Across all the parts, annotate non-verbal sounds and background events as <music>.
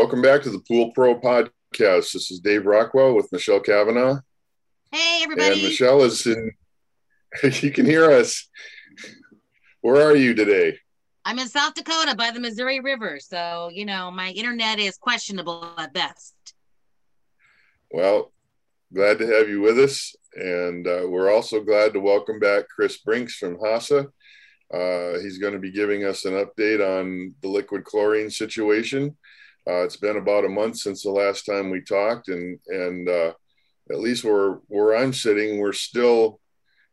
Welcome back to the Pool Pro podcast. This is Dave Rockwell with Michelle Kavanaugh. Hey, everybody. And Michelle is in, <laughs> you can hear us. Where are you today? I'm in South Dakota by the Missouri River. So, you know, my internet is questionable at best. Well, glad to have you with us. And uh, we're also glad to welcome back Chris Brinks from HASA. Uh, he's going to be giving us an update on the liquid chlorine situation. Uh, it's been about a month since the last time we talked, and and uh, at least where where I'm sitting, we're still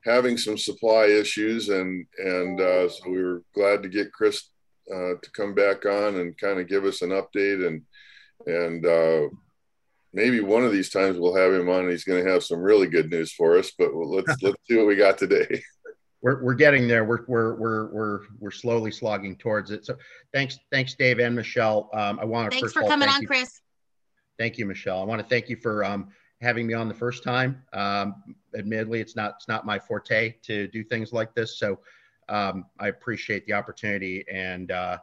having some supply issues, and and uh, so we were glad to get Chris uh, to come back on and kind of give us an update, and and uh, maybe one of these times we'll have him on, and he's going to have some really good news for us. But let's <laughs> let's see what we got today. we're, we're getting there. We're, we're, we're, we're, we're slowly slogging towards it. So thanks, thanks, Dave and Michelle. Um, I want to thanks for coming on, you. Chris. Thank you, Michelle. I want to thank you for um, having me on the first time. Um, admittedly, it's not it's not my forte to do things like this, so um, I appreciate the opportunity and uh,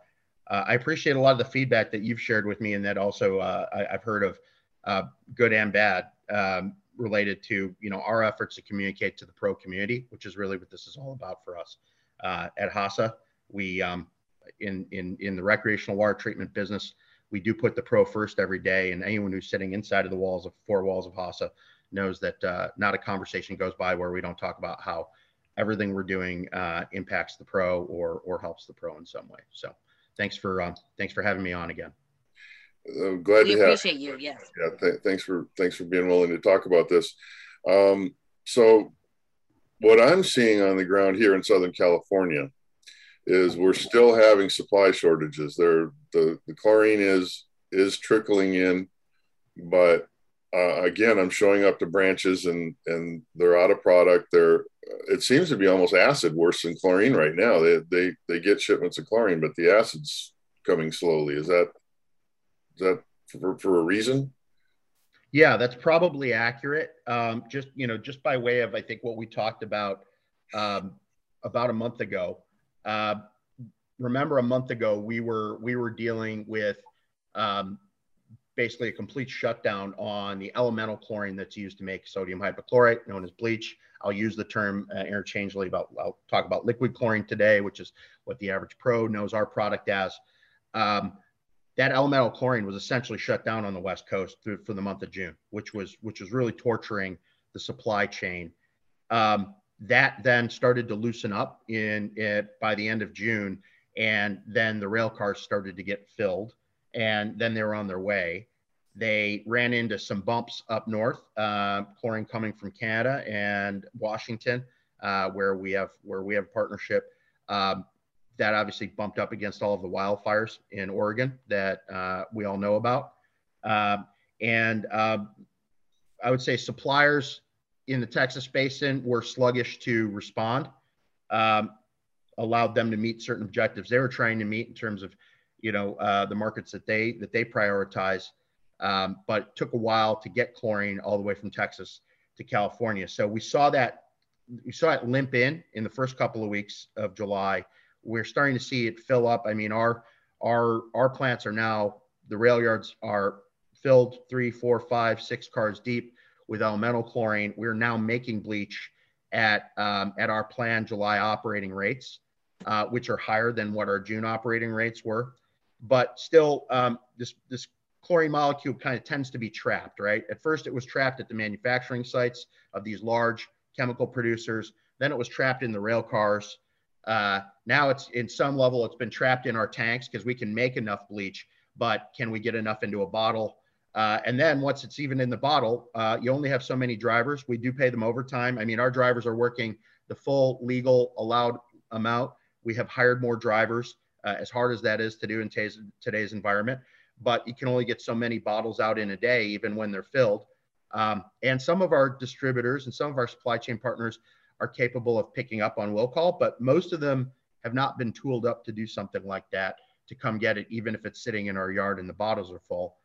uh, I appreciate a lot of the feedback that you've shared with me, and that also uh, I, have heard of uh, good and bad. Um, related to you know our efforts to communicate to the pro community, which is really what this is all about for us. Uh, at HASA, we um, in in in the recreational water treatment business, we do put the pro first every day, and anyone who's sitting inside of the walls of four walls of HASA knows that uh, not a conversation goes by where we don't talk about how everything we're doing uh, impacts the pro or or helps the pro in some way. So thanks for uh, thanks for having me on again. I'm glad we to appreciate you. Yes. Yeah. Th- thanks for thanks for being willing to talk about this. Um, so, what I'm seeing on the ground here in Southern California is we're still having supply shortages. There, the the chlorine is is trickling in, but uh, again, I'm showing up to branches and and they're out of product. They're it seems to be almost acid worse than chlorine right now. They they they get shipments of chlorine, but the acid's coming slowly. Is that is that for, for a reason? Yeah, that's probably accurate. Um, just you know, just by way of I think what we talked about um, about a month ago. Uh, remember, a month ago we were we were dealing with um, basically a complete shutdown on the elemental chlorine that's used to make sodium hypochlorite, known as bleach. I'll use the term uh, interchangeably about. I'll talk about liquid chlorine today, which is what the average pro knows our product as. Um, that elemental chlorine was essentially shut down on the West Coast through, for the month of June, which was which was really torturing the supply chain. Um, that then started to loosen up in it by the end of June, and then the rail cars started to get filled, and then they were on their way. They ran into some bumps up north, uh, chlorine coming from Canada and Washington, uh, where we have where we have partnership. Um, that obviously bumped up against all of the wildfires in Oregon that uh, we all know about. Um, and um, I would say suppliers in the Texas basin were sluggish to respond, um, allowed them to meet certain objectives they were trying to meet in terms of, you know, uh, the markets that they that they prioritize. Um, but took a while to get chlorine all the way from Texas to California. So we saw that we saw it limp in in the first couple of weeks of July we're starting to see it fill up. I mean, our our our plants are now the rail yards are filled three, four, five, six cars deep with elemental chlorine. We're now making bleach at um, at our planned July operating rates, uh, which are higher than what our June operating rates were. But still, um, this this chlorine molecule kind of tends to be trapped, right? At first, it was trapped at the manufacturing sites of these large chemical producers. Then it was trapped in the rail cars. Uh, now it's in some level, it's been trapped in our tanks because we can make enough bleach, but can we get enough into a bottle? Uh, and then once it's even in the bottle, uh, you only have so many drivers. We do pay them overtime. I mean, our drivers are working the full legal allowed amount. We have hired more drivers, uh, as hard as that is to do in today's, environment. But you can only get so many bottles out in a day, even when they're filled. Um, and some of our distributors and some of our supply chain partners are capable of picking up on will call, but most of them have not been tooled up to do something like that. to come get it, even if it's sitting in our yard and the bottles are full.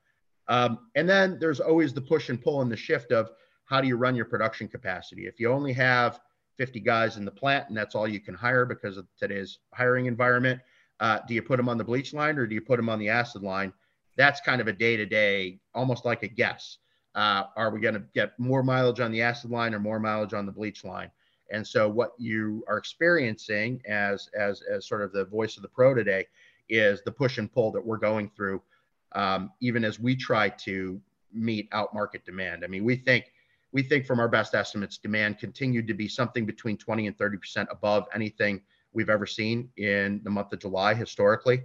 Um, and then there's always the push and pull and the shift of how do you run your production capacity? If you only have 50 guys in the plant and that's all you can hire because of today's hiring environment, uh, do you put them on the bleach line or do you put them on the acid line? That's kind of a day to day, almost like a guess. Uh, are we going to get more mileage on the acid line or more mileage on the bleach line? And so what you are experiencing as as as sort of the voice of the pro today is the push and pull that we're going through, um, even as we try to meet out market demand. I mean, we think we think from our best estimates, demand continued to be something between 20 and 30 percent above anything we've ever seen in the month of July historically.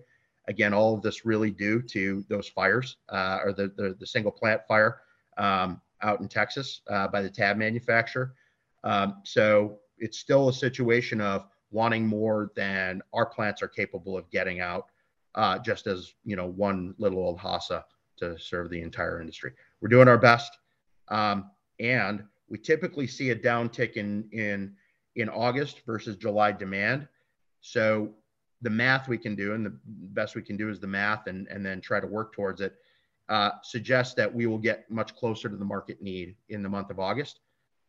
Again, all of this really due to those fires uh, or the, the, the single plant fire um, out in Texas uh, by the tab manufacturer. Um, so it's still a situation of wanting more than our plants are capable of getting out, uh, just as you know one little old Hasa to serve the entire industry. We're doing our best, um, and we typically see a downtick in in in August versus July demand. So the math we can do, and the best we can do is the math, and and then try to work towards it. Uh, suggests that we will get much closer to the market need in the month of August.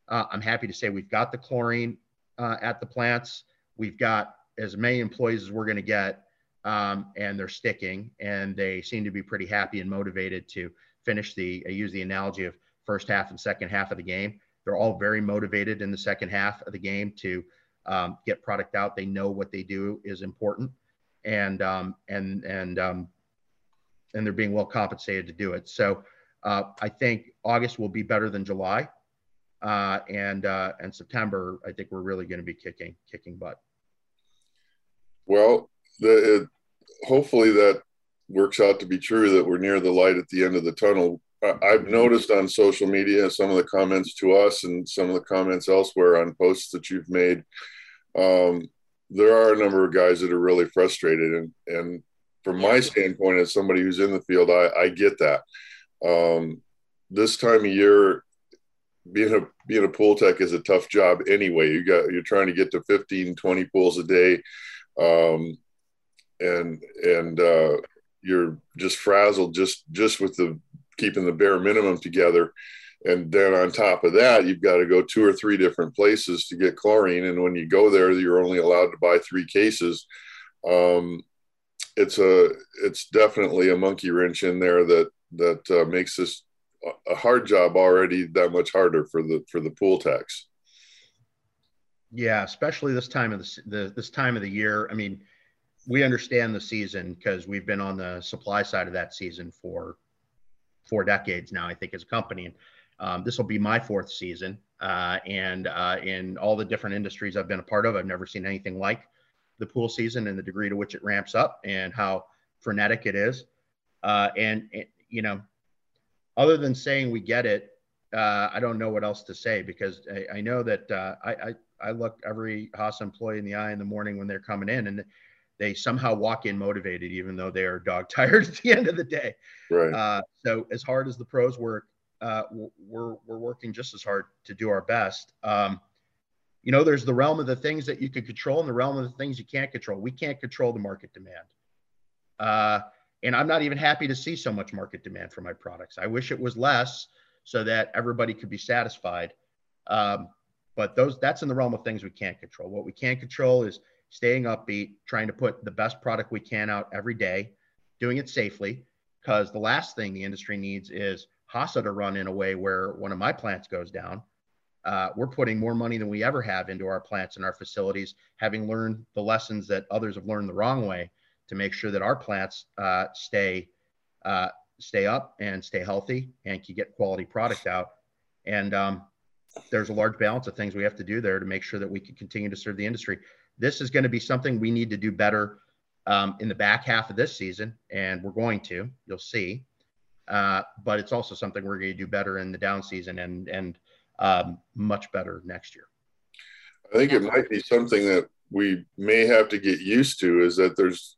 Uh, I'm happy to say we've got the chlorine uh, at the plants. We've got as many employees as we're going to get, um, and they're sticking, and they seem to be pretty happy and motivated to finish the. I use the analogy of first half and second half of the game. They're all very motivated in the second half of the game to um, get product out. They know what they do is important, and um, and and um, and they're being well compensated to do it. So uh, I think August will be better than July, uh, and uh, and September I think we're really going to be kicking kicking butt. Well, the, it, hopefully that works out to be true that we're near the light at the end of the tunnel. I've noticed on social media some of the comments to us and some of the comments elsewhere on posts that you've made um, there are a number of guys that are really frustrated, and and from my standpoint, as somebody who's in the field, I, I get that. Um, this time of year, being a being a pool tech is a tough job anyway. You got you're trying to get to 15, 20 pools a day, um, and and uh, you're just frazzled just just with the keeping the bare minimum together. And then on top of that you've got to go two or three different places to get chlorine. And when you go there you're only allowed to buy three cases. Um, it's a it's definitely a monkey wrench in there that that uh, makes this a hard job already that much harder for the for the pool techs yeah especially this time of the, the this time of the year. I mean we understand the season because we've been on the supply side of that season for four decades now i think as a company and um, this will be my fourth season, uh, and uh, in all the different industries I've been a part of, I've never seen anything like the pool season and the degree to which it ramps up and how frenetic it is. Uh, and, and, you know, other than saying we get it, uh, I don't know what else to say because I, I know that uh, I, I, I look every HASA employee in the eye in the morning when they're coming in and they somehow walk in motivated, even though they are dog tired <laughs> at the end of the day. Right. Uh, so as hard as the pros work, uh, we're we're working just as hard to do our best. Um, you know, there's the realm of the things that you can control and the realm of the things you can't control. We can't control the market demand. Uh, and I'm not even happy to see so much market demand for my products. I wish it was less so that everybody could be satisfied. Um, but those that's in the realm of things we can't control. What we can control is staying upbeat, trying to put the best product we can out every day, doing it safely. Because the last thing the industry needs is Hasa to run in a way where one of my plants goes down. Uh, we're putting more money than we ever have into our plants and our facilities, having learned the lessons that others have learned the wrong way to make sure that our plants uh, stay uh, stay up and stay healthy and can get quality product out. And um, there's a large balance of things we have to do there to make sure that we can continue to serve the industry. This is going to be something we need to do better um, in the back half of this season, and we're going to. You'll see. Uh, but it's also something we're going to do better in the down season and and um, much better next year. I think it might be something that we may have to get used to is that there's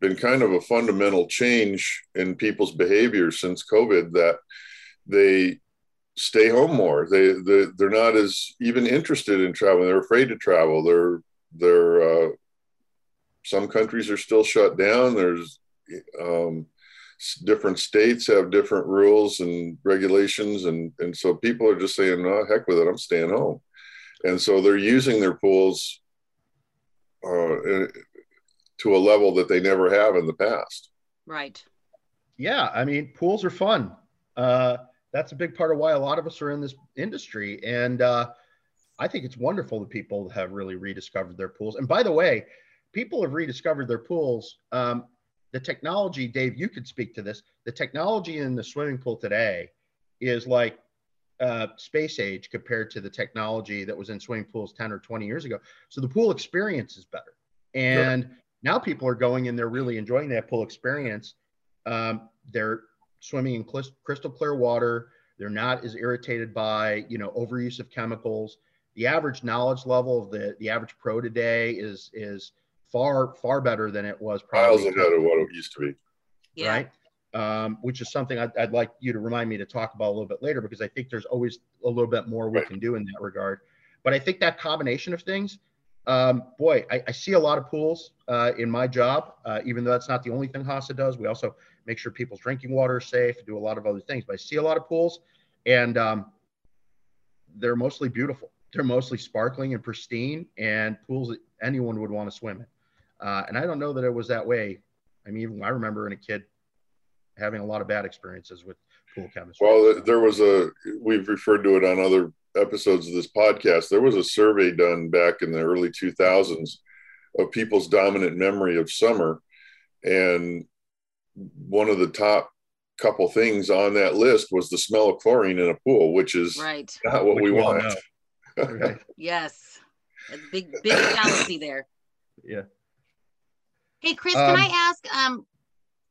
been kind of a fundamental change in people's behavior since COVID that they stay home more. They, they they're not as even interested in traveling. They're afraid to travel. They're they're uh, some countries are still shut down. There's um, different states have different rules and regulations, and and so people are just saying, "No, heck with it, I'm staying home," and so they're using their pools uh, to a level that they never have in the past. Right. Yeah, I mean, pools are fun. Uh, that's a big part of why a lot of us are in this industry, and uh, I think it's wonderful that people have really rediscovered their pools. And by the way, people have rediscovered their pools. Um, the technology, Dave, you could speak to this. The technology in the swimming pool today is like uh, space age compared to the technology that was in swimming pools 10 or 20 years ago. So the pool experience is better. And sure. now people are going and they're really enjoying that pool experience. Um, they're swimming in crystal clear water. They're not as irritated by, you know, overuse of chemicals. The average knowledge level of the, the average pro today is, is far, far better than it was probably. Miles ahead of what it used to be. Yeah. Right um, which is something I'd, I'd, like you to remind me to talk about a little bit later because I think there's always a little bit more we right. can do in that regard. But I think that combination of things, um, boy, I, I, see a lot of pools uh, in my job, uh, even though that's not the only thing HASA does. We also make sure people's drinking water is safe, do a lot of other things. But I see a lot of pools, and um, they're mostly beautiful. They're mostly sparkling and pristine, and pools that anyone would want to swim in. Uh, and I don't know that it was that way. I mean, even I remember in a kid having a lot of bad experiences with pool chemistry. Well, there was a we've referred to it on other episodes of this podcast. There was a survey done back in the early 2000s of people's dominant memory of summer, and one of the top couple things on that list was the smell of chlorine in a pool, which is right. not what which we want. Right. <laughs> Yes, a big big fallacy there. Yeah. Hey, Chris, um, can I ask? Um,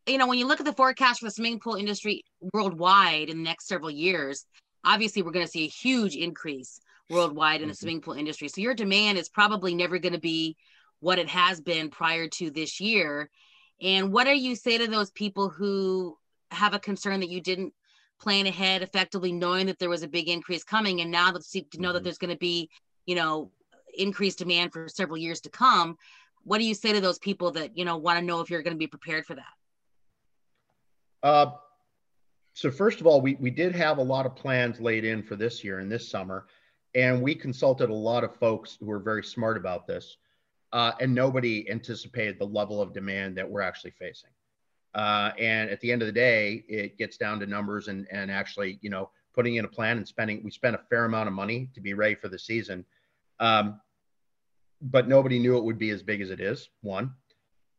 you know, when you look at the forecast for the swimming pool industry worldwide in the next several years, obviously we're going to see a huge increase worldwide in the mm-hmm. swimming pool industry. So your demand is probably never going to be what it has been prior to this year. And what do you say to those people who have a concern that you didn't plan ahead effectively, knowing that there was a big increase coming, and now that to know that mm-hmm. there's going to be, you know, increased demand for several years to come? What do you say to those people that you know want to know if you're going to be prepared for that? Uh, so first of all, we, we did have a lot of plans laid in for this year and this summer, and we consulted a lot of folks who were very smart about this, uh, and nobody anticipated the level of demand that we're actually facing. Uh, and at the end of the day, it gets down to numbers and and actually, you know, putting in a plan and spending. We spent a fair amount of money to be ready for the season, um, but nobody knew it would be as big as it is. One,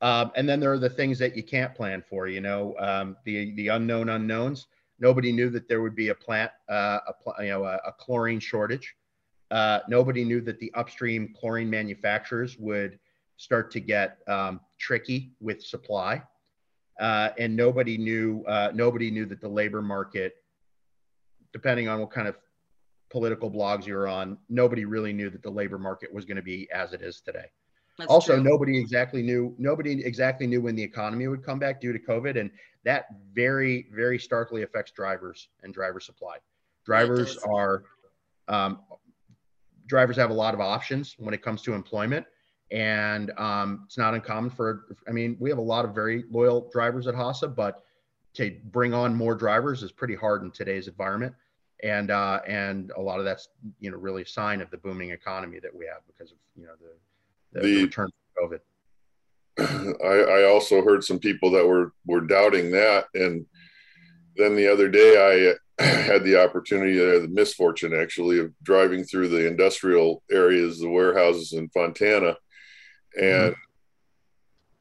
um, and then there are the things that you can't plan for, you know, um, the, the unknown unknowns. Nobody knew that there would be a plant, uh, a, you know, a, a chlorine shortage. Uh, nobody knew that the upstream chlorine manufacturers would start to get um, tricky with supply. Uh, and nobody knew, uh, nobody knew that the labor market, depending on what kind of political blogs you're on, nobody really knew that the labor market was going to be as it is today. That's also, true. nobody exactly knew nobody exactly knew when the economy would come back due to COVID, and that very very starkly affects drivers and driver supply. Drivers are um, drivers have a lot of options when it comes to employment, and um, it's not uncommon for. I mean, we have a lot of very loyal drivers at HASA, but to bring on more drivers is pretty hard in today's environment and uh, and a lot of that's you know really a sign of the booming economy that we have because of you know the the, the return from COVID. <clears throat> I, I also heard some people that were were doubting that, and then the other day I <clears throat> had the opportunity, uh, the misfortune actually, of driving through the industrial areas, the warehouses in Fontana, and mm-hmm.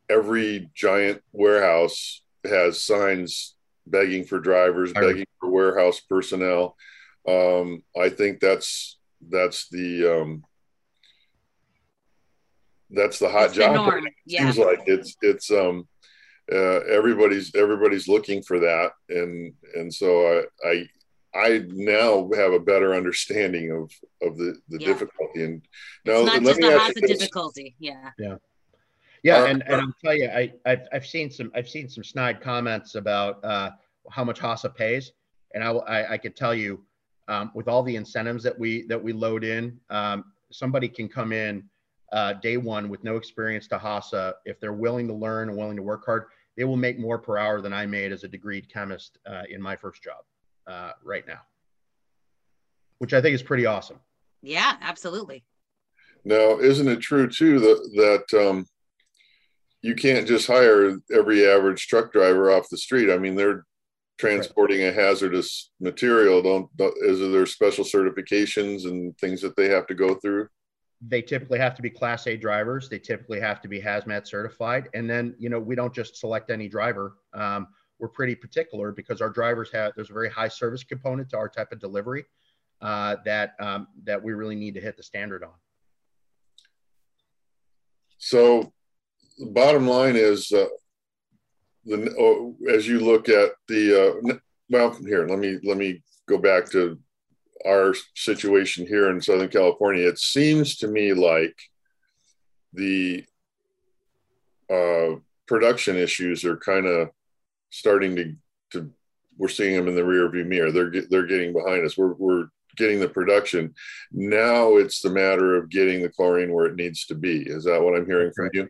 every giant warehouse has signs begging for drivers, begging for warehouse personnel. Um, I think that's that's the um, that's the hot it's job. <laughs> The yeah. Seems like it's it's um uh, everybody's everybody's looking for that, and and so I, I I now have a better understanding of of the the yeah. difficulty. And now it's not let just me ask you difficulty. Yeah. Yeah. Yeah, uh, and, and I'll tell you, I I've, I've seen some I've seen some snide comments about uh, how much HASA pays, and I I, I could tell you, um, with all the incentives that we that we load in, um, somebody can come in uh, day one with no experience to HASA, if they're willing to learn and willing to work hard, they will make more per hour than I made as a degreed chemist uh, in my first job uh, right now, which I think is pretty awesome. Yeah, absolutely. Now, isn't it true too that that um, you can't just hire every average truck driver off the street? I mean, they're transporting right. a hazardous material. Don't, don't is there special certifications and things that they have to go through? they typically have to be class A drivers. They typically have to be hazmat certified. And then, you know, we don't just select any driver. Um, we're pretty particular because our drivers have, there's a very high service component to our type of delivery uh, that, um, that we really need to hit the standard on. So the bottom line is uh, the, oh, as you look at the, uh, well, here, let me, let me go back to our situation here in Southern California, it seems to me like the uh, production issues are kind of starting to, to, we're seeing them in the rear view mirror. They're, they're getting behind us. We're, we're getting the production. Now it's the matter of getting the chlorine where it needs to be. Is that what I'm hearing from you?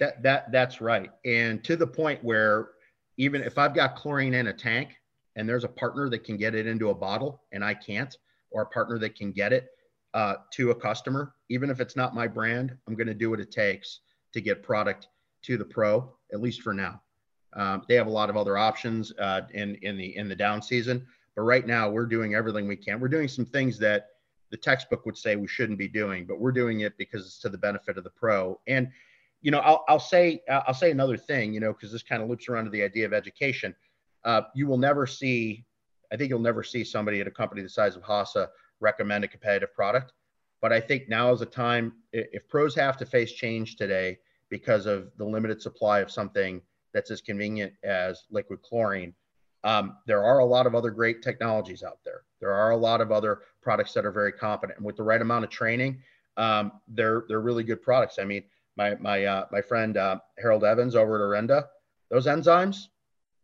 That, that, that's right. And to the point where even if I've got chlorine in a tank, and there's a partner that can get it into a bottle and I can't, or a partner that can get it uh, to a customer, even if it's not my brand, I'm going to do what it takes to get product to the pro, at least for now. Um, they have a lot of other options uh, in in the in the down season, but right now we're doing everything we can. We're doing some things that the textbook would say we shouldn't be doing, but we're doing it because it's to the benefit of the pro. And you know, I'll, I'll say I'll say another thing, you know, because this kind of loops around to the idea of education uh, you will never see, I think you'll never see somebody at a company the size of HASA recommend a competitive product. But I think now is a time, if pros have to face change today because of the limited supply of something that's as convenient as liquid chlorine, um, there are a lot of other great technologies out there. There are a lot of other products that are very competent. And with the right amount of training, um, they're, they're really good products. I mean, my, my, uh, my friend uh, Harold Evans over at Orenda, those enzymes,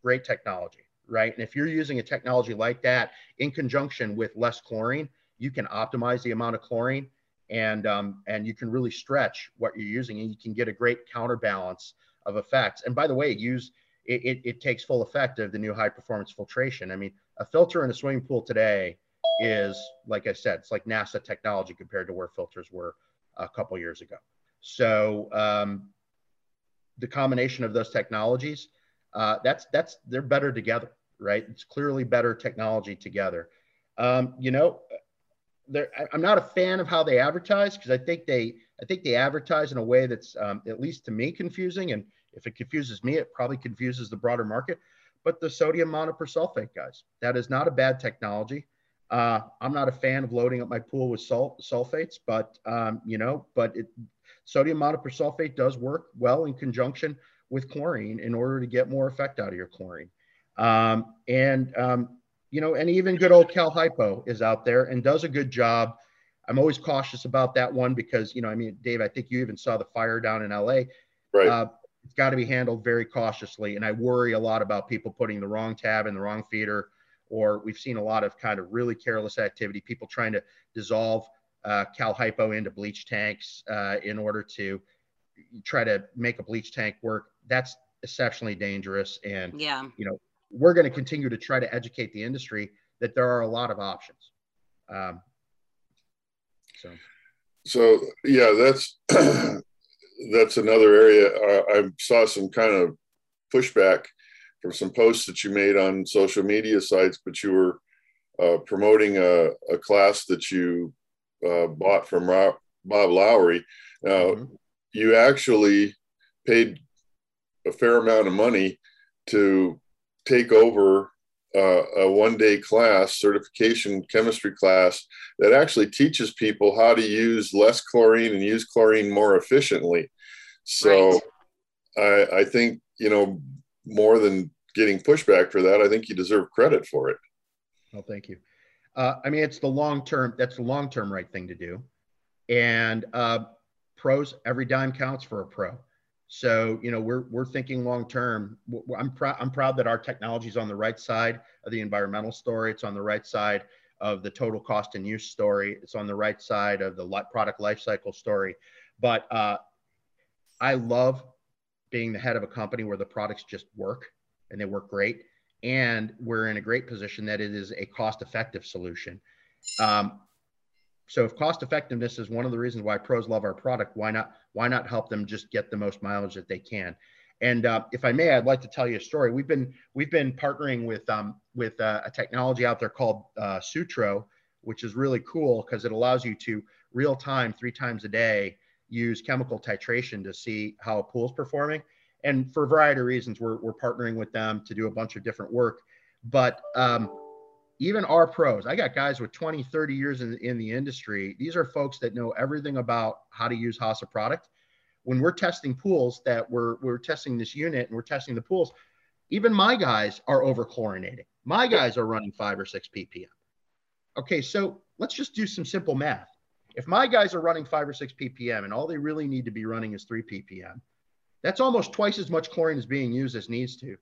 great technology, right? And if you're using a technology like that in conjunction with less chlorine, you can optimize the amount of chlorine and um, and you can really stretch what you're using and you can get a great counterbalance of effects. And by the way, use it, it, it takes full effect of the new high performance filtration. I mean, a filter in a swimming pool today is, like I said, it's like NASA technology compared to where filters were a couple years ago. So um, the combination of those technologies uh, that's that's they're better together, right? It's clearly better technology together. Um, you know, I'm not a fan of how they advertise because I think they I think they advertise in a way that's um, at least to me confusing, and if it confuses me, it probably confuses the broader market. But the sodium monopersulfate guys, that is not a bad technology. Uh, I'm not a fan of loading up my pool with salt sulfates, but um, you know, but it, sodium monopersulfate does work well in conjunction with chlorine in order to get more effect out of your chlorine. Um, and, um, you know, and even good old Cal Hypo is out there and does a good job. I'm always cautious about that one because, you know, I mean, Dave, I think you even saw the fire down in LA. Right. Uh, it's got to be handled very cautiously. And I worry a lot about people putting the wrong tab in the wrong feeder, or we've seen a lot of kind of really careless activity, people trying to dissolve uh, Cal Hypo into bleach tanks uh, in order to try to make a bleach tank work that's exceptionally dangerous. And yeah, you know, we're going to continue to try to educate the industry that there are a lot of options. Um, so, so yeah, that's <clears throat> that's another area. Uh, I saw some kind of pushback from some posts that you made on social media sites, but you were uh, promoting a, a, class that you uh, bought from Rob, Bob Lowry. Now, mm-hmm. you actually paid a fair amount of money to take over uh, a one day class, certification chemistry class, that actually teaches people how to use less chlorine and use chlorine more efficiently. So right. I, I think, you know, more than getting pushback for that, I think you deserve credit for it. Well, thank you. Uh, I mean, it's the long term, that's the long term right thing to do. And uh, pros, every dime counts for a pro. So, you know, we're, we're thinking long term. I'm, proud I'm proud that our technology is on the right side of the environmental story. It's on the right side of the total cost and use story. It's on the right side of the product lifecycle story. But uh, I love being the head of a company where the products just work and they work great. And we're in a great position that it is a cost effective solution. Um, so if cost effectiveness is one of the reasons why pros love our product, why not why not help them just get the most mileage that they can? And uh, if I may, I'd like to tell you a story. We've been we've been partnering with um, with uh, a technology out there called uh, Sutro, which is really cool because it allows you to real time, three times a day, use chemical titration to see how a pool is performing. And for a variety of reasons, we're, we're partnering with them to do a bunch of different work. But um, even our pros, I got guys with 20, 30 years in, in the industry. These are folks that know everything about how to use Hasa product. When we're testing pools that we're, we're testing this unit and we're testing the pools, even my guys are over chlorinating. My guys are running five or six ppm. Okay, so let's just do some simple math. If my guys are running five or six ppm and all they really need to be running is three ppm, that's almost twice as much chlorine as being used as needs to.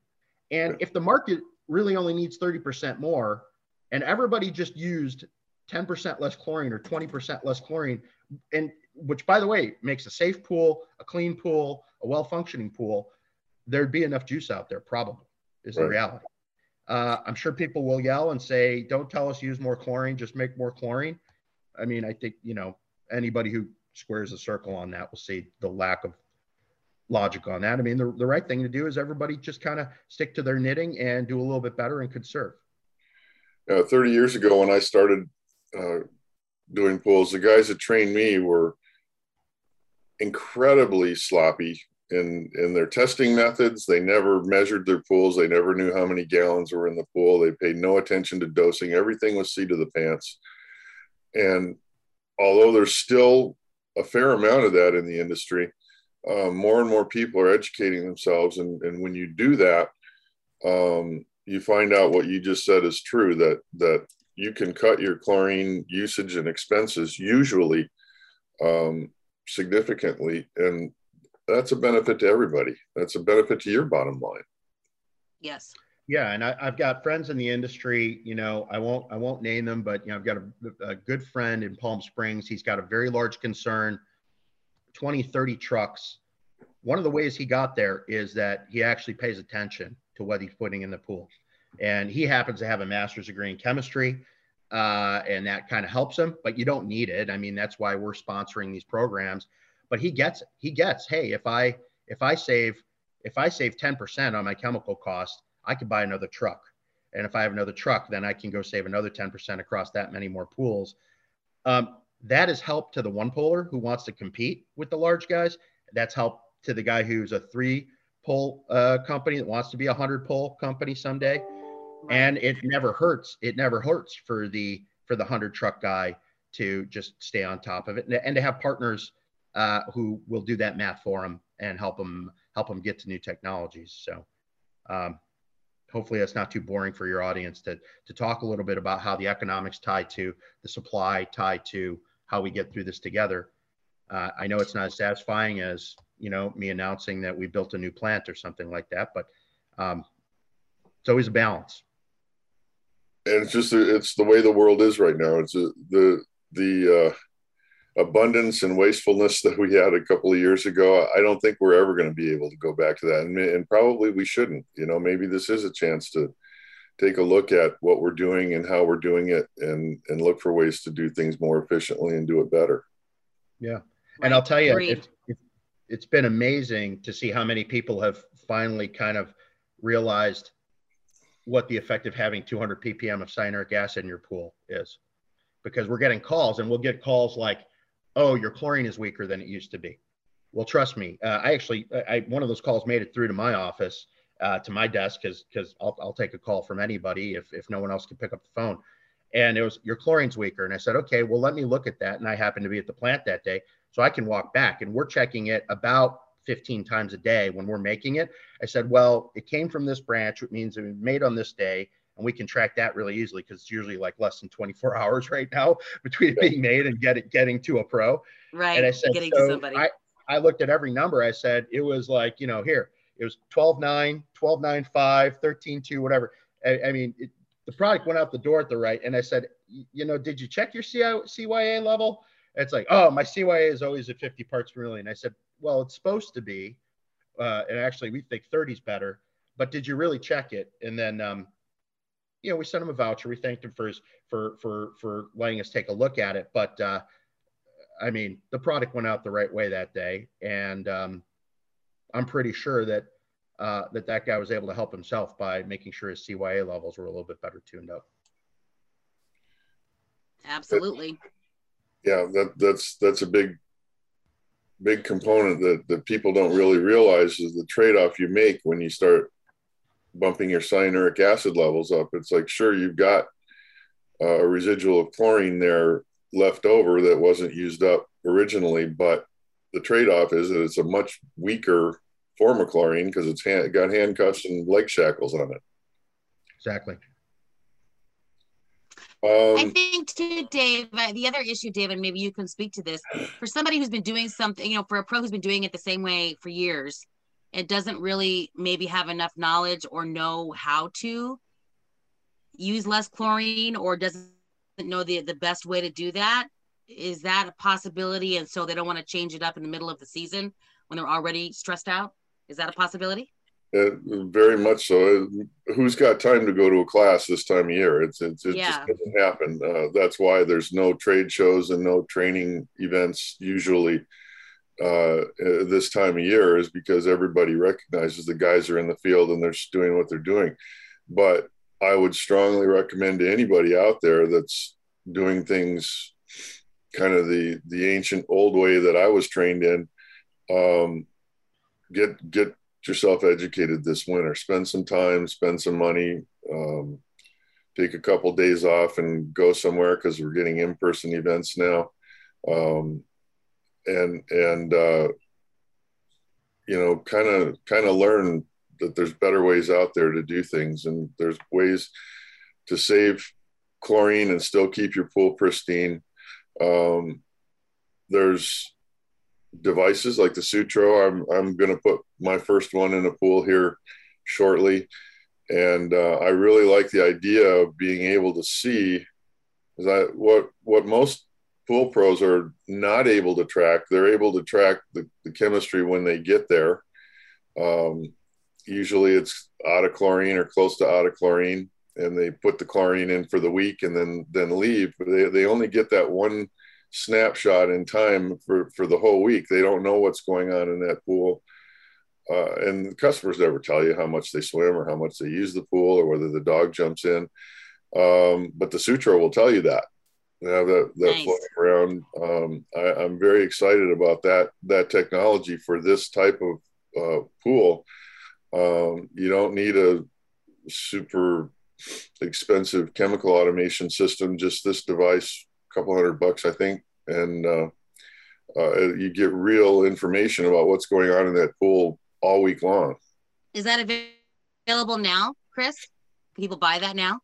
And if the market really only needs 30% more and everybody just used 10% less chlorine or 20% less chlorine, and which by the way makes a safe pool, a clean pool, a well functioning pool, there'd be enough juice out there, probably, is right. the reality. Uh, I'm sure people will yell and say, don't tell us use more chlorine, just make more chlorine. I mean, I think, you know, anybody who squares a circle on that will see the lack of logic on that. I mean, the, the right thing to do is everybody just kind of stick to their knitting and do a little bit better and conserve. Uh, 30 years ago, when I started uh, doing pools, the guys that trained me were incredibly sloppy in in their testing methods. They never measured their pools. They never knew how many gallons were in the pool. They paid no attention to dosing. Everything was seat of the pants. And although there's still a fair amount of that in the industry, um, more and more people are educating themselves. And, and when you do that, um, you find out what you just said is true that that you can cut your chlorine usage and expenses usually um, significantly, and that's a benefit to everybody. That's a benefit to your bottom line. Yes. Yeah, and I, have got friends in the industry. You know, I won't I won't name them, but you know, I've got a, a good friend in Palm Springs. He's got a very large concern, 20, 30 trucks. One of the ways he got there is that he actually pays attention to what he's putting in the pool, and he happens to have a master's degree in chemistry, uh, and that kind of helps him. But you don't need it. I mean, that's why we're sponsoring these programs. But he gets it. He gets, hey, if I if I save if I save 10% on my chemical cost I could buy another truck. And if I have another truck, then I can go save another 10% across that many more pools. Um, that is help to the one polar who wants to compete with the large guys. That's help to the guy who's a three pull uh, company that wants to be a hundred pull company someday. And it never hurts. It never hurts for the for the hundred truck guy to just stay on top of it and, and to have partners uh, who will do that math for him and help them help them get to new technologies. So um, hopefully that's not too boring for your audience to, to talk a little bit about how the economics tie to the supply, tie to how we get through this together. Uh, I know it's not as satisfying as, you know, me announcing that we built a new plant or something like that, but um, it's always a balance. And it's just, it's the way the world is right now. It's a, the, the, uh, abundance and wastefulness that we had a couple of years ago, I don't think we're ever going to be able to go back to that. And, and, probably we shouldn't. You know, maybe this is a chance to take a look at what we're doing and how we're doing it and, and look for ways to do things more efficiently and do it better. Yeah. And I'll tell you, it, it, it's been amazing to see how many people have finally kind of realized what the effect of having 200 ppm of cyanuric acid in your pool is because we're getting calls and we'll get calls like oh, your chlorine is weaker than it used to be. Well, trust me, uh, I actually, I, one of those calls made it through to my office, uh, to my desk, because because I'll, I'll take a call from anybody if, if no one else can pick up the phone. And it was, your chlorine's weaker. And I said, okay, well, let me look at that. And I happened to be at the plant that day. So I can walk back and we're checking it about 15 times a day when we're making it. I said, well, it came from this branch, which means it was made on this day and we can track that really easily because it's usually like less than 24 <laughs> hours right now between it being made and get it getting to a pro. Right. And I said, getting so to somebody. I, I looked at every number. I said it was like, you know, here it was 12 9, 12 9 5, 13 2, whatever. I, I mean, it, the product went out the door at the right. And I said, you know, did you check your CI, CYA level? It's like, oh, my CYA is always at 50 parts per million. I said, well, it's supposed to be, uh, and actually we think 30 is better. But did you really check it? And then, um, you know, we sent him a voucher. We thanked him for his for for for letting us take a look at it. But uh, I mean, the product went out the right way that day, and um, I'm pretty sure that uh, that that guy was able to help himself by making sure his CYA levels were a little bit better tuned up. Absolutely. Yeah, that that's that's a big big component that that people don't really realize is the trade-off you make when you start bumping your cyanuric acid levels up. It's like sure you've got uh, a residual of chlorine there left over that wasn't used up originally, but the trade-off is that it's a much weaker form of chlorine because it's hand, got handcuffs and leg shackles on it. Exactly. Um, I think too, Dave. Uh, the other issue, David, maybe you can speak to this. For somebody who's been doing something, you know, for a pro who's been doing it the same way for years, it doesn't really maybe have enough knowledge or know how to use less chlorine, or doesn't know the the best way to do that. Is that a possibility? And so they don't want to change it up in the middle of the season when they're already stressed out. Is that a possibility? Uh, very much so. Who's got time to go to a class this time of year? It's, it's it yeah. just doesn't happen. Uh, that's why there's no trade shows and no training events usually uh, this time of year is because everybody recognizes the guys are in the field and they're doing what they're doing. But I would strongly recommend to anybody out there that's doing things kind of the the ancient old way that I was trained in. Um, get get yourself educated this winter. Spend some time, spend some money, um, take a couple days off, and go somewhere because we're getting in person events now, um, and and uh, you know, kind of kind of learn that there's better ways out there to do things, and there's ways to save chlorine and still keep your pool pristine. Um, there's devices like the Sutro. I'm I'm going to put my first one in a pool here shortly, and uh, I really like the idea of being able to see. Is that what what most pool pros are not able to track? They're able to track the, the chemistry when they get there. Um, usually, it's out of chlorine or close to out of chlorine, and they put the chlorine in for the week and then then leave. But they they only get that one snapshot in time for, for the whole week. They don't know what's going on in that pool. Uh, and customers never tell you how much they swim or how much they use the pool or whether the dog jumps in. Um, but the Sutro will tell you that. They have that, that nice. floating around. Um, I, am very excited about that that technology for this type of uh, pool. Um, you don't need a super expensive chemical automation system. Just this device couple hundred bucks, I think, and uh, uh, you get real information about what's going on in that pool all week long. Is that available now, Chris? Can people buy that now?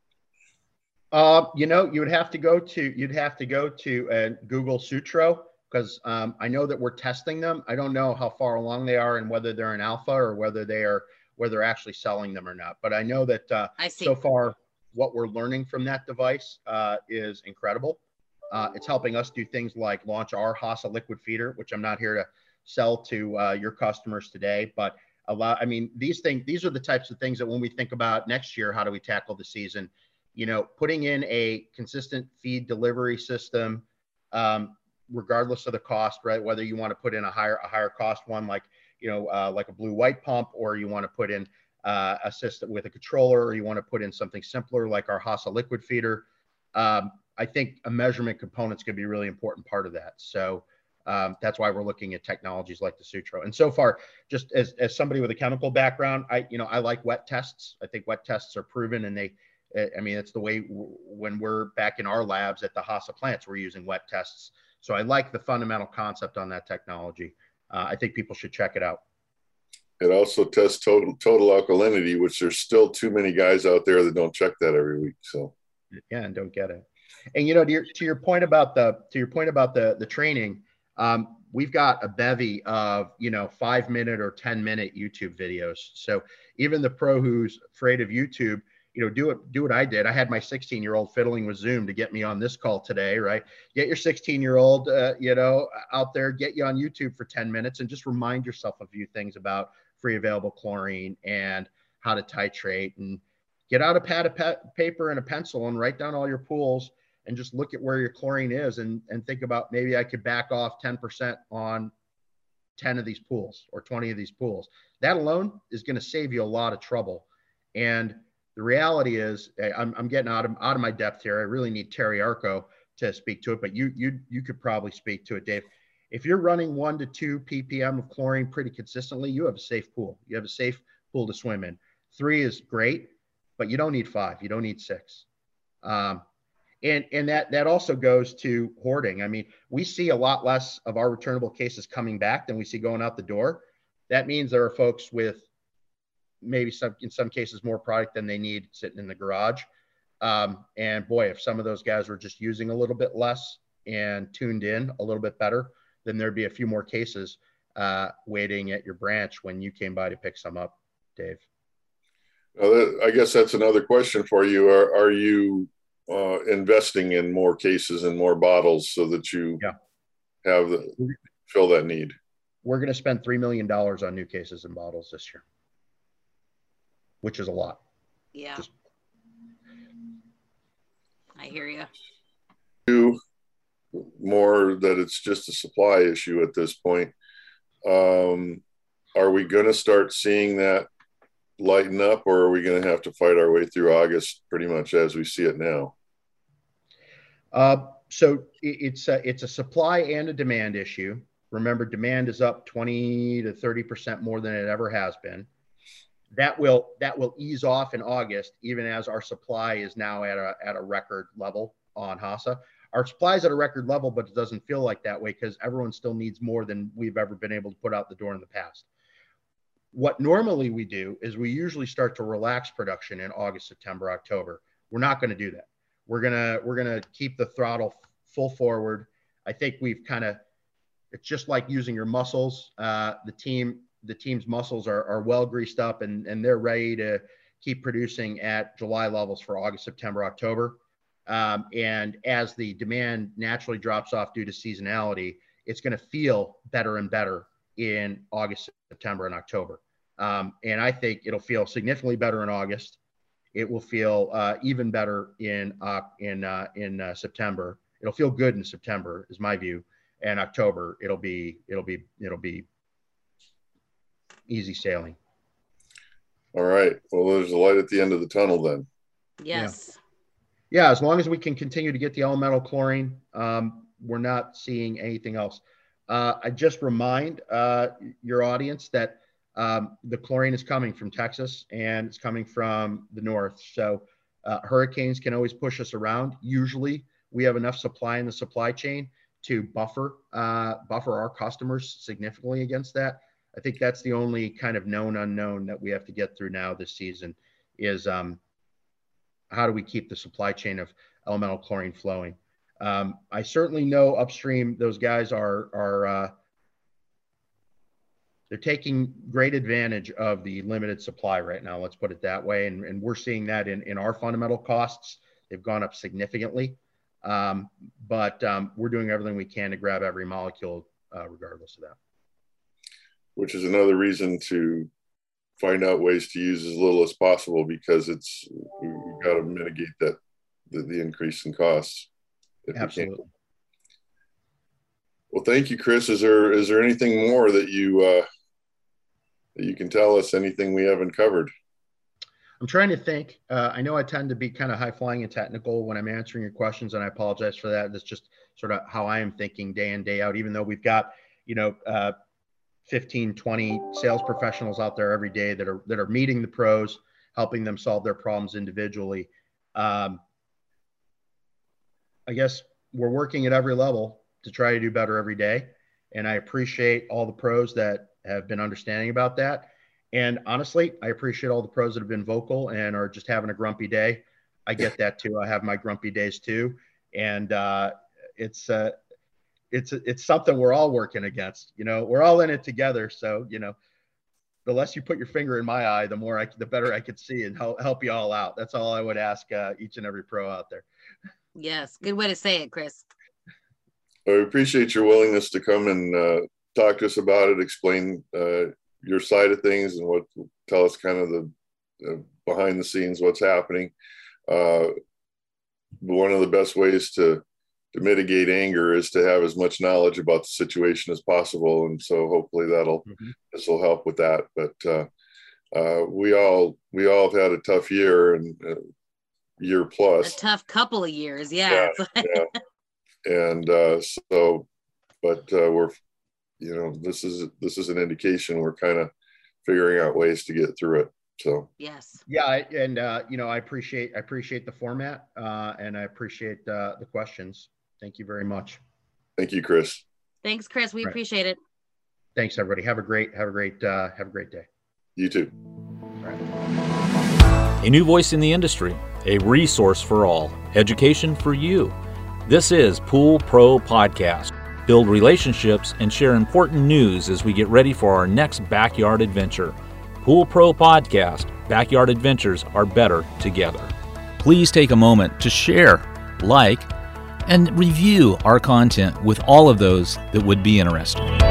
Uh, you know, you would have to go to you'd have to go to uh, Google Sutro because um, I know that we're testing them. I don't know how far along they are and whether they're in alpha or whether they are whether they're actually selling them or not. But I know that uh, I see. so far what we're learning from that device uh, is incredible. Uh, it's helping us do things like launch our Hasa liquid feeder, which I'm not here to sell to uh, your customers today, but a lot. I mean, these things, these are the types of things that when we think about next year, how do we tackle the season? You know, putting in a consistent feed delivery system, um, regardless of the cost, right? Whether you want to put in a higher a higher cost one like you know uh, like a blue white pump, or you want to put in uh, a system with a controller, or you want to put in something simpler like our Hasa liquid feeder. Um, I think a measurement component is going to be a really important part of that. So um, that's why we're looking at technologies like the Sutro. And so far, just as, as somebody with a chemical background, I you know I like wet tests. I think wet tests are proven, and they, I mean, it's the way w- when we're back in our labs at the Hasa plants, we're using wet tests. So I like the fundamental concept on that technology. Uh, I think people should check it out. It also tests total total alkalinity, which there's still too many guys out there that don't check that every week. So yeah, and don't get it. And you know, to your, to your point about the to your point about the the training, um, we've got a bevy of you know five minute or ten minute YouTube videos. So even the pro who's afraid of YouTube you know, do it, do what I did. I had my 16 year old fiddling with Zoom to get me on this call today, right? Get your 16 year old, uh, you know, out there, get you on YouTube for 10 minutes and just remind yourself a few things about free available chlorine and how to titrate and get out a pad of pe- paper and a pencil and write down all your pools and just look at where your chlorine is and, and think about maybe I could back off 10% on 10 of these pools or 20 of these pools. That alone is going to save you a lot of trouble. And the reality is I'm, I'm getting out of, out of my depth here. I really need Terry Arko to speak to it, but you, you, you could probably speak to it, Dave. If you're running one to two ppm of chlorine pretty consistently, you have a safe pool. You have a safe pool to swim in. Three is great, but you don't need five. You don't need six. Um, and and that that also goes to hoarding. I mean, we see a lot less of our returnable cases coming back than we see going out the door. That means there are folks with maybe some in some cases more product than they need sitting in the garage. Um, and boy, if some of those guys were just using a little bit less and tuned in a little bit better, then there'd be a few more cases uh, waiting at your branch when you came by to pick some up, Dave. I guess that's another question for you. Are, are you uh, investing in more cases and more bottles so that you yeah. have the, fill that need? We're going to spend $3 million on new cases and bottles this year which is a lot. Yeah. Just, I hear you. Two, More that it's just a supply issue at this point. Um, are we going to start seeing that lighten up, or are we going to have to fight our way through August pretty much as we see it now? Uh, so it's a, it's a supply and a demand issue. Remember, demand is up 20 to 30 percent more than it ever has been that will that will ease off in August, even as our supply is now at a at a record level on HASA. Our supply is at a record level, but it doesn't feel like that way because everyone still needs more than we've ever been able to put out the door in the past. What normally we do is we usually start to relax production in August, September, October. We're not going to do that. We're gonna we're gonna keep the throttle full forward. I think we've kind of it's just like using your muscles. Uh, the team the team's muscles are, are well greased up and, and they're ready to keep producing at July levels for August, September, October. Um, and as the demand naturally drops off due to seasonality, it's going to feel better and better in August, September, and October. Um, and I think it'll feel significantly better in August. It will feel uh, even better in uh, in uh, in uh, September. It'll feel good in September, is my view. And October, it'll be it'll be it'll be easy sailing. All right. Well, there's a light at the end of the tunnel then. Yes. Yeah, yeah as long as we can continue to get the elemental chlorine, um, we're not seeing anything else. Uh, I just remind uh, your audience that um, the chlorine is coming from Texas and it's coming from the north. So uh, hurricanes can always push us around. Usually, we have enough supply in the supply chain to buffer uh, buffer our customers significantly against that. I think that's the only kind of known unknown that we have to get through now this season is um, how do we keep the supply chain of elemental chlorine flowing? Um, I certainly know upstream those guys are are uh, they're taking great advantage of the limited supply right now. Let's put it that way, and, and we're seeing that in in our fundamental costs. They've gone up significantly, um, but um, we're doing everything we can to grab every molecule uh, regardless of that which is another reason to find out ways to use as little as possible because it's we've got to mitigate that the, the increase in costs. Absolutely. Well, thank you, Chris. Is there is there anything more that you uh, that you can tell us? Anything we haven't covered? I'm trying to think. Uh, I know I tend to be kind of high flying and technical when I'm answering your questions, and I apologize for that. That's just sort of how I am thinking day in day out. Even though we've got you know uh, 15 20 sales professionals out there every day that are that are meeting the pros helping them solve their problems individually um, i guess we're working at every level to try to do better every day and i appreciate all the pros that have been understanding about that and honestly i appreciate all the pros that have been vocal and are just having a grumpy day i get that too i have my grumpy days too and uh, it's uh, it's it's something we're all working against. You know, we're all in it together. So you know, the less you put your finger in my eye, the more I, the better I could see and help help you all out. That's all I would ask uh, each and every pro out there. Yes, good way to say it, Chris. I appreciate your willingness to come and uh, talk to us about it, explain uh, your side of things, and what tell us kind of the, the behind the scenes what's happening. Uh, one of the best ways to to mitigate anger is to have as much knowledge about the situation as possible, and so hopefully that'll mm-hmm. this will help with that. But uh, uh, we all we all have had a tough year and uh, year plus. A tough couple of years, yeah. yeah, yeah. <laughs> And uh, so, but uh, we're you know this is this is an indication we're kind of figuring out ways to get through it. So yes, yeah, and uh, you know I appreciate I appreciate the format uh, and I appreciate uh, the questions. Thank you very much. Thank you, Chris. Thanks, Chris. We right. appreciate it. Thanks, everybody. Have a great have a great uh, have a great day. You too. A new voice in the industry, a resource for all, education for you. This is Pool Pro Podcast. Build relationships and share important news as we get ready for our next backyard adventure. Pool Pro Podcast Backyard Adventures are better together. Please take a moment to share, like, and review our content with all of those that would be interested.